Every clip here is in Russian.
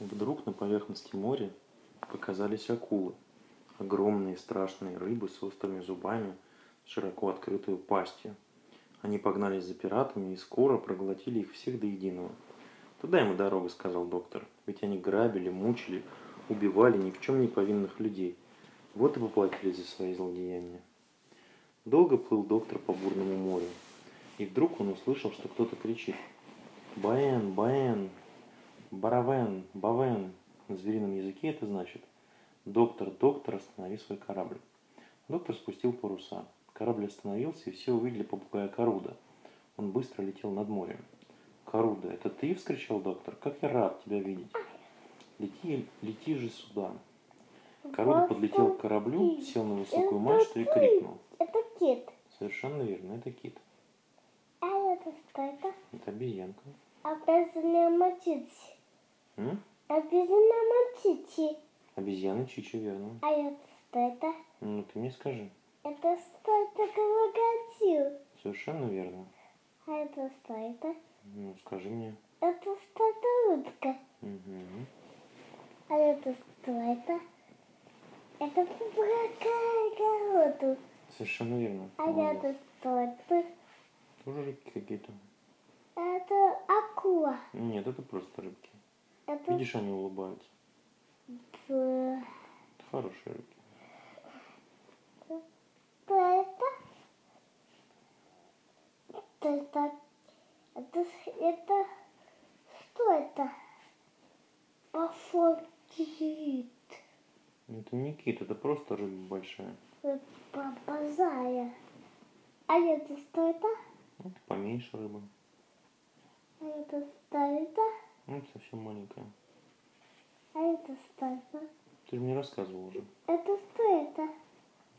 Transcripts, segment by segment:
Вдруг на поверхности моря показались акулы. Огромные страшные рыбы с острыми зубами, широко открытой пастью. Они погнались за пиратами и скоро проглотили их всех до единого. «Туда ему дорога», — сказал доктор. «Ведь они грабили, мучили, убивали ни в чем не повинных людей. Вот и поплатились за свои злодеяния». Долго плыл доктор по бурному морю. И вдруг он услышал, что кто-то кричит. «Баэн, Баэн, Баравен, Бавен». На зверином языке это значит «Доктор, доктор, останови свой корабль». Доктор спустил паруса. Корабль остановился, и все увидели попугая Коруда. Он быстро летел над морем. «Коруда, это ты?» – вскричал доктор. «Как я рад тебя видеть!» «Лети, лети же сюда!» Коруда подлетел к кораблю, сел на высокую мачту и крикнул. Это кит. Совершенно верно, это кит. А это что это? Это обезьянка. Обязаны мочить. М? Обязаны мочить. Обезьяна Чичи, верно. А это что это? Ну, ты мне скажи. Это что это крокодил? Совершенно верно. А это что это? Ну, скажи мне. Это что это утка? Мгм. А это что это? Это попугай короду. Совершенно верно. А Молодец. это что это? Тоже рыбки какие-то. Это акула. Нет, это просто рыбки. Это Видишь, они улыбаются. Это хорошие рыбки. это? Это, это, это, что это? Пошел кит. Это не кит, это просто рыба большая. Базая. А это что это? Ну, Это поменьше рыба. А это что это? Ну, это совсем маленькая. А это что это? Ты же мне рассказывал уже. Это что это?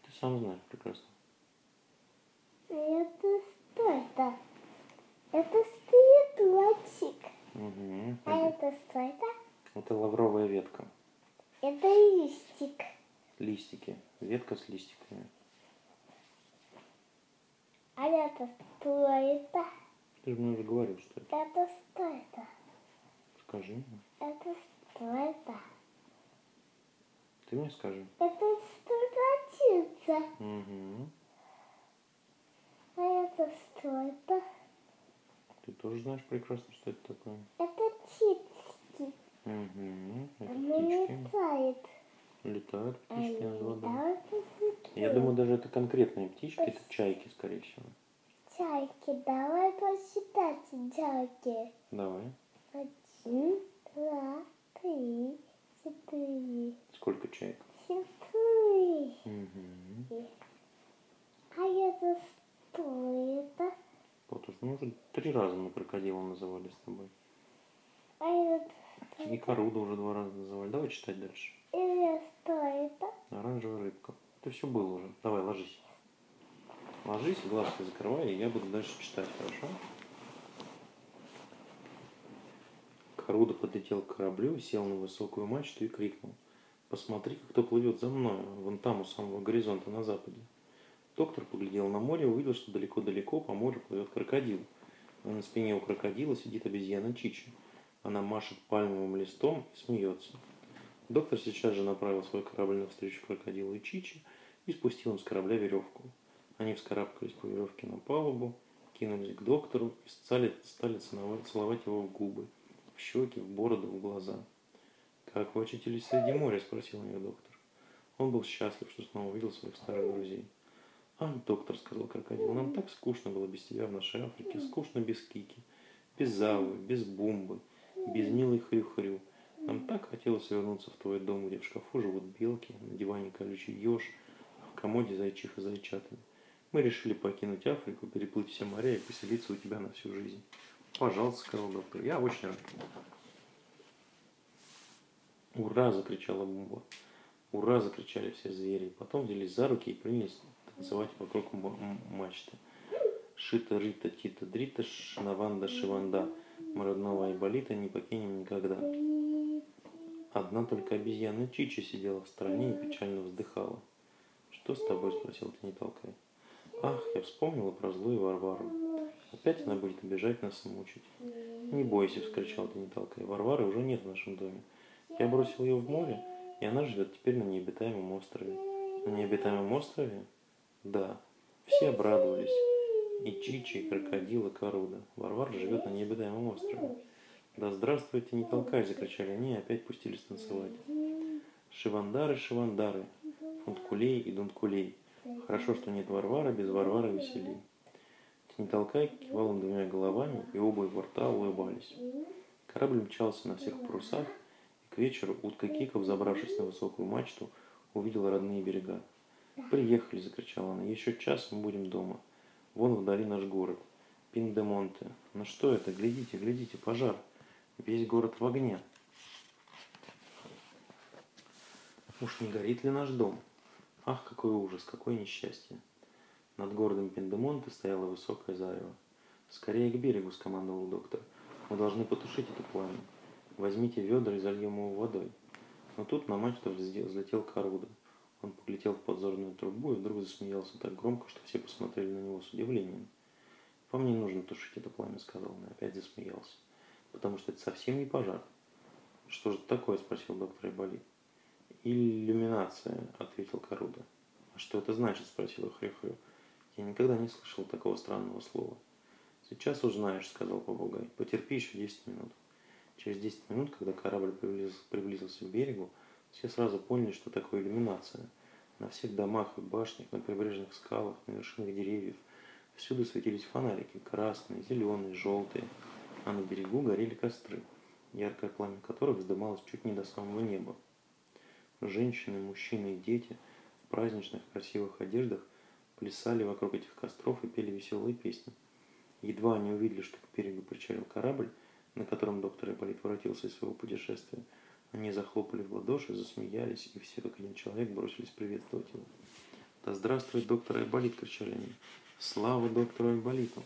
Ты сам знаешь прекрасно. А это что это? Это стоит лачик. Угу. А это что это? Это лавровая ветка. Это листик. Листики. Ветка с листиками. А это что это? Ты же мне уже говорил, что это. Это что это? Скажи. Это что это? Ты мне скажи. Это что птица? Угу. А это что это? Ты тоже знаешь прекрасно, что это такое. Это птички. Угу. Это Она птички. летает. Летают Они птички над водой. летают Я думаю, даже это конкретные птички, это чайки, скорее всего. Чайки, давай посчитать чайки. Давай. Один, два, три, четыре, Сколько чаек? четыре. Угу. А это что это? Вот уж мы уже три раза на крокодила называли с тобой. А это что И Коруда уже два раза называли. Давай читать дальше. Или что это? Оранжевая рыбка. Это все было уже. Давай, ложись. Ложись, глазки закрывай, и я буду дальше читать, хорошо? Коруда подлетел к кораблю, сел на высокую мачту и крикнул. посмотри кто плывет за мной, вон там, у самого горизонта на западе». Доктор поглядел на море и увидел, что далеко-далеко по морю плывет крокодил. А на спине у крокодила сидит обезьяна Чичи. Она машет пальмовым листом и смеется. Доктор сейчас же направил свой корабль навстречу крокодилу и Чичи и спустил им с корабля веревку. Они вскарабкались по веревке на палубу, кинулись к доктору и стали, стали целовать его в губы, в щеки, в бороду, в глаза. «Как вы очутились среди моря?» – спросил них доктор. Он был счастлив, что снова увидел своих старых друзей. «Ах, доктор», – сказал крокодил, – «нам так скучно было без тебя в нашей Африке, скучно без Кики, без Завы, без Бумбы, без милой Хрю-Хрю. Нам так хотелось вернуться в твой дом, где в шкафу живут белки, на диване колючий еж, а в комоде зайчиха зайчатами. Мы решили покинуть Африку, переплыть все моря и поселиться у тебя на всю жизнь. Пожалуйста, сказал доктор, я очень рад. Ура! закричала Бумба. Ура! закричали все звери. Потом взялись за руки и принялись танцевать вокруг мачты. Шита, рита, тита, дрита, шинаванда, шиванда. Мы родного Айболита не покинем никогда. Одна только обезьяна Чичи сидела в стороне и печально вздыхала. «Что с тобой?» – спросил ты, не толкай. «Ах, я вспомнила про злую Варвару. Опять она будет обижать нас и мучить». «Не бойся!» – вскричал ты, толкай. «Варвары уже нет в нашем доме. Я бросил ее в море, и она живет теперь на необитаемом острове. На необитаемом острове? Да. Все обрадовались. И Чичи, и крокодил, и Коруда. Варвар живет на необитаемом острове. Да здравствуйте, не толкай, закричали они и опять пустились танцевать. Шивандары, шивандары, фунткулей и дунткулей. Хорошо, что нет Варвара, без Варвара веселей. Не толкай кивал он двумя головами, и оба его рта улыбались. Корабль мчался на всех парусах, и к вечеру утка Кика, взобравшись на высокую мачту, увидела родные берега. «Приехали!» – закричала она. «Еще час мы будем дома. Вон вдали наш город. Пиндемонте. Ну что это? Глядите, глядите, пожар. Весь город в огне. Уж не горит ли наш дом? Ах, какой ужас, какое несчастье!» Над городом Пендемонте стояла высокая зарево. «Скорее к берегу!» – скомандовал доктор. «Мы должны потушить это пламя. Возьмите ведра и зальем его водой». Но тут на мачту взлетел Каруда. Он поглядел в подзорную трубу и вдруг засмеялся так громко, что все посмотрели на него с удивлением. «Вам не нужно тушить это пламя», — сказал он, и опять засмеялся. «Потому что это совсем не пожар». «Что же это такое?» — спросил доктор Айболит. «Иллюминация», — ответил Каруда. «А что это значит?» — спросил Хрю-Хрю. Я никогда не слышал такого странного слова. Сейчас узнаешь, сказал попугай. Потерпи еще 10 минут. Через 10 минут, когда корабль приблизился, приблизился к берегу, все сразу поняли, что такое иллюминация. На всех домах и башнях, на прибрежных скалах, на вершинах деревьев всюду светились фонарики, красные, зеленые, желтые, а на берегу горели костры, яркое пламя которых вздымалось чуть не до самого неба. Женщины, мужчины и дети в праздничных красивых одеждах плясали вокруг этих костров и пели веселые песни. Едва они увидели, что к берегу причалил корабль, на котором доктор Ипполит воротился из своего путешествия, они захлопали в ладоши, засмеялись, и все, как один человек, бросились приветствовать его. «Да здравствует доктор Айболит!» – кричали они. «Слава доктору Айболиту!»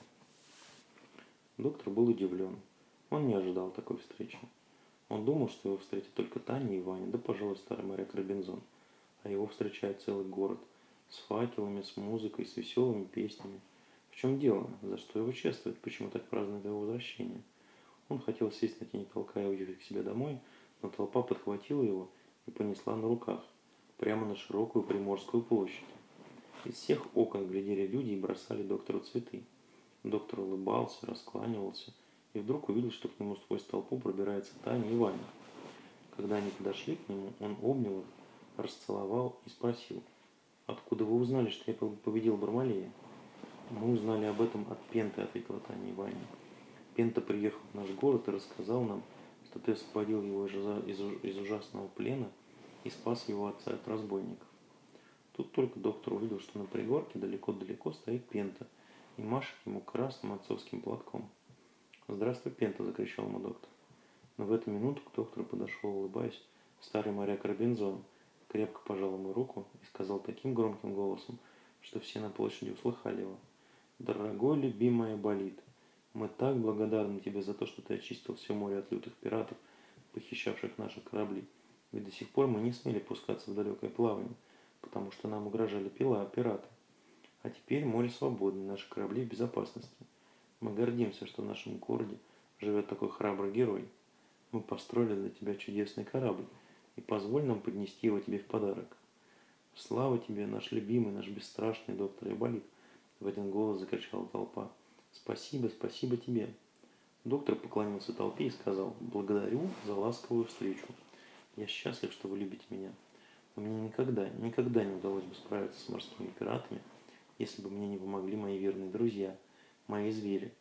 Доктор был удивлен. Он не ожидал такой встречи. Он думал, что его встретят только Таня и Ваня, да, пожалуй, старый моряк Робинзон. А его встречает целый город – с факелами, с музыкой, с веселыми песнями. В чем дело? За что его чествуют? Почему так празднуют его возвращение? Он хотел сесть на тени толка и уехать к себе домой, но толпа подхватила его и понесла на руках, прямо на широкую Приморскую площадь. Из всех окон глядели люди и бросали доктору цветы. Доктор улыбался, раскланивался, и вдруг увидел, что к нему сквозь толпу пробирается Таня и Ваня. Когда они подошли к нему, он обнял их, расцеловал и спросил – Откуда вы узнали, что я победил Бармалея? Мы узнали об этом от Пенты, ответила Таня Ивановна. Пента приехал в наш город и рассказал нам, что ты освободил его из, из, ужасного плена и спас его отца от разбойников. Тут только доктор увидел, что на пригорке далеко-далеко стоит Пента и машет ему красным отцовским платком. «Здравствуй, Пента!» – закричал ему доктор. Но в эту минуту к доктору подошел, улыбаясь, старый моряк Робинзон – крепко пожал ему руку и сказал таким громким голосом, что все на площади услыхали его. «Дорогой любимая болит, мы так благодарны тебе за то, что ты очистил все море от лютых пиратов, похищавших наши корабли. Ведь до сих пор мы не смели пускаться в далекое плавание, потому что нам угрожали пила, пираты. А теперь море свободно, наши корабли в безопасности. Мы гордимся, что в нашем городе живет такой храбрый герой. Мы построили для тебя чудесный корабль, и позволь нам поднести его тебе в подарок. Слава тебе, наш любимый, наш бесстрашный доктор Иболит, в один голос закричала толпа. Спасибо, спасибо тебе. Доктор поклонился толпе и сказал, благодарю за ласковую встречу. Я счастлив, что вы любите меня. Но мне никогда, никогда не удалось бы справиться с морскими пиратами, если бы мне не помогли мои верные друзья, мои звери.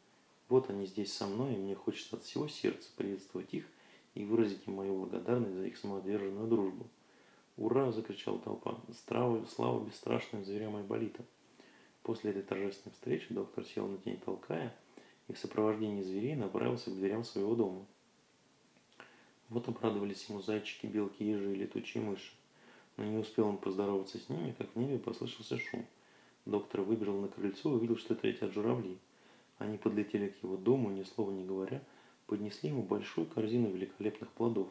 Вот они здесь со мной, и мне хочется от всего сердца приветствовать их и выразить им мою благодарность за их самоотверженную дружбу. «Ура!» – закричала толпа. «Слава, слава бесстрашным зверям Айболита!» После этой торжественной встречи доктор сел на тень толкая и в сопровождении зверей направился к дверям своего дома. Вот обрадовались ему зайчики, белки, ежи и летучие мыши. Но не успел он поздороваться с ними, как в небе послышался шум. Доктор выбежал на крыльцо и увидел, что это летят журавли. Они подлетели к его дому, ни слова не говоря, поднесли ему большую корзину великолепных плодов.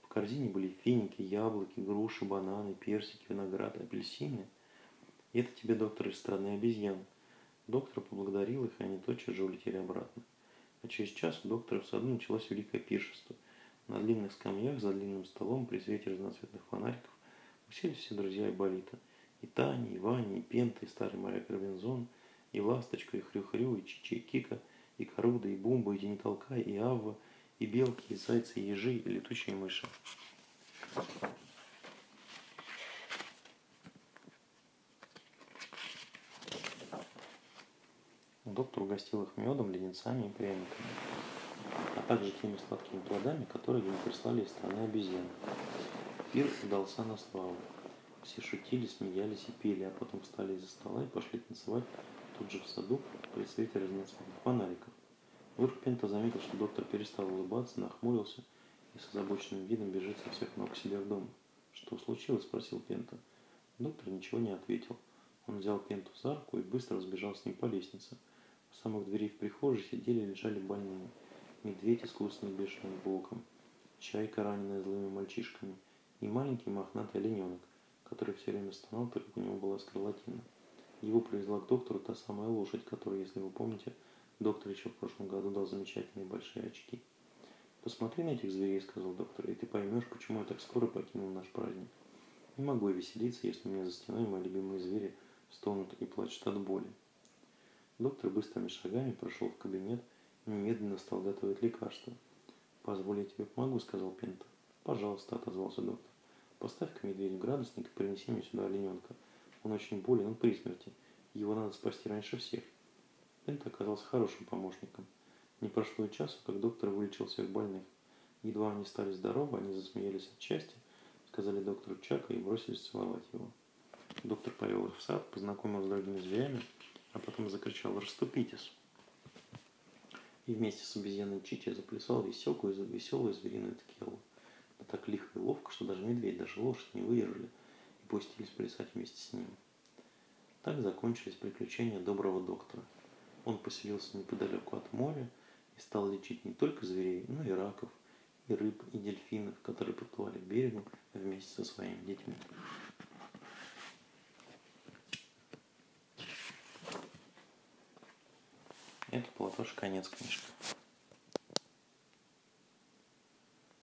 В корзине были финики, яблоки, груши, бананы, персики, виноград, апельсины. И это тебе, доктор, из страны обезьян. Доктор поблагодарил их, и они тотчас же улетели обратно. А через час у доктора в саду началось великое пиршество. На длинных скамьях за длинным столом при свете разноцветных фонариков уселись все друзья Айболита. И Таня, и Ваня, и Пента, и старый моряк Робинзон, и Ласточка, и Хрю-Хрю, и Чичи, и Кика, и Коруда, и Бумба, и Денитолка, и Авва, и Белки, и Зайцы, и Ежи, и Летучие мыши. Доктор угостил их медом, леденцами и пряниками, а также теми сладкими плодами, которые ему прислали из страны обезьян. Пир удался на славу. Все шутили, смеялись и пели, а потом встали из-за стола и пошли танцевать тут же в саду свете разноцветных фонариков. Вдруг Пента заметил, что доктор перестал улыбаться, нахмурился и с озабоченным видом бежит со всех ног к себе в дом. «Что случилось?» – спросил Пента. Доктор ничего не ответил. Он взял Пенту за руку и быстро разбежал с ним по лестнице – у самых дверей в прихожей сидели и лежали больные. Медведь, искусный бешеным волком, чайка, раненая злыми мальчишками, и маленький мохнатый олененок, который все время стонал, как у него была скарлатина. Его привезла к доктору та самая лошадь, которой, если вы помните, доктор еще в прошлом году дал замечательные большие очки. «Посмотри на этих зверей», — сказал доктор, — «и ты поймешь, почему я так скоро покинул наш праздник. Не могу я веселиться, если у меня за стеной мои любимые звери стонут и плачут от боли». Доктор быстрыми шагами прошел в кабинет и немедленно стал готовить лекарство. «Позволь, я тебе помогу», — сказал Пента. «Пожалуйста», — отозвался доктор. «Поставь-ка медведю градусник и принеси мне сюда олененка. Он очень болен, он при смерти. Его надо спасти раньше всех». Пента оказался хорошим помощником. Не прошло и часа, как доктор вылечил всех больных. Едва они стали здоровы, они засмеялись от счастья, сказали доктору Чака и бросились целовать его. Доктор повел их в сад, познакомил с другими зверями, а потом закричал «Раступитесь!». И вместе с обезьяной Чичи заплясал веселую, веселую звериную ткелу. Да так лихо и ловко, что даже медведь, даже лошадь не выдержали пустились плясать вместе с ним. Так закончились приключения доброго доктора. Он поселился неподалеку от моря и стал лечить не только зверей, но и раков, и рыб, и дельфинов, которые подплывали к берегу вместе со своими детьми. Это была тоже конец книжки.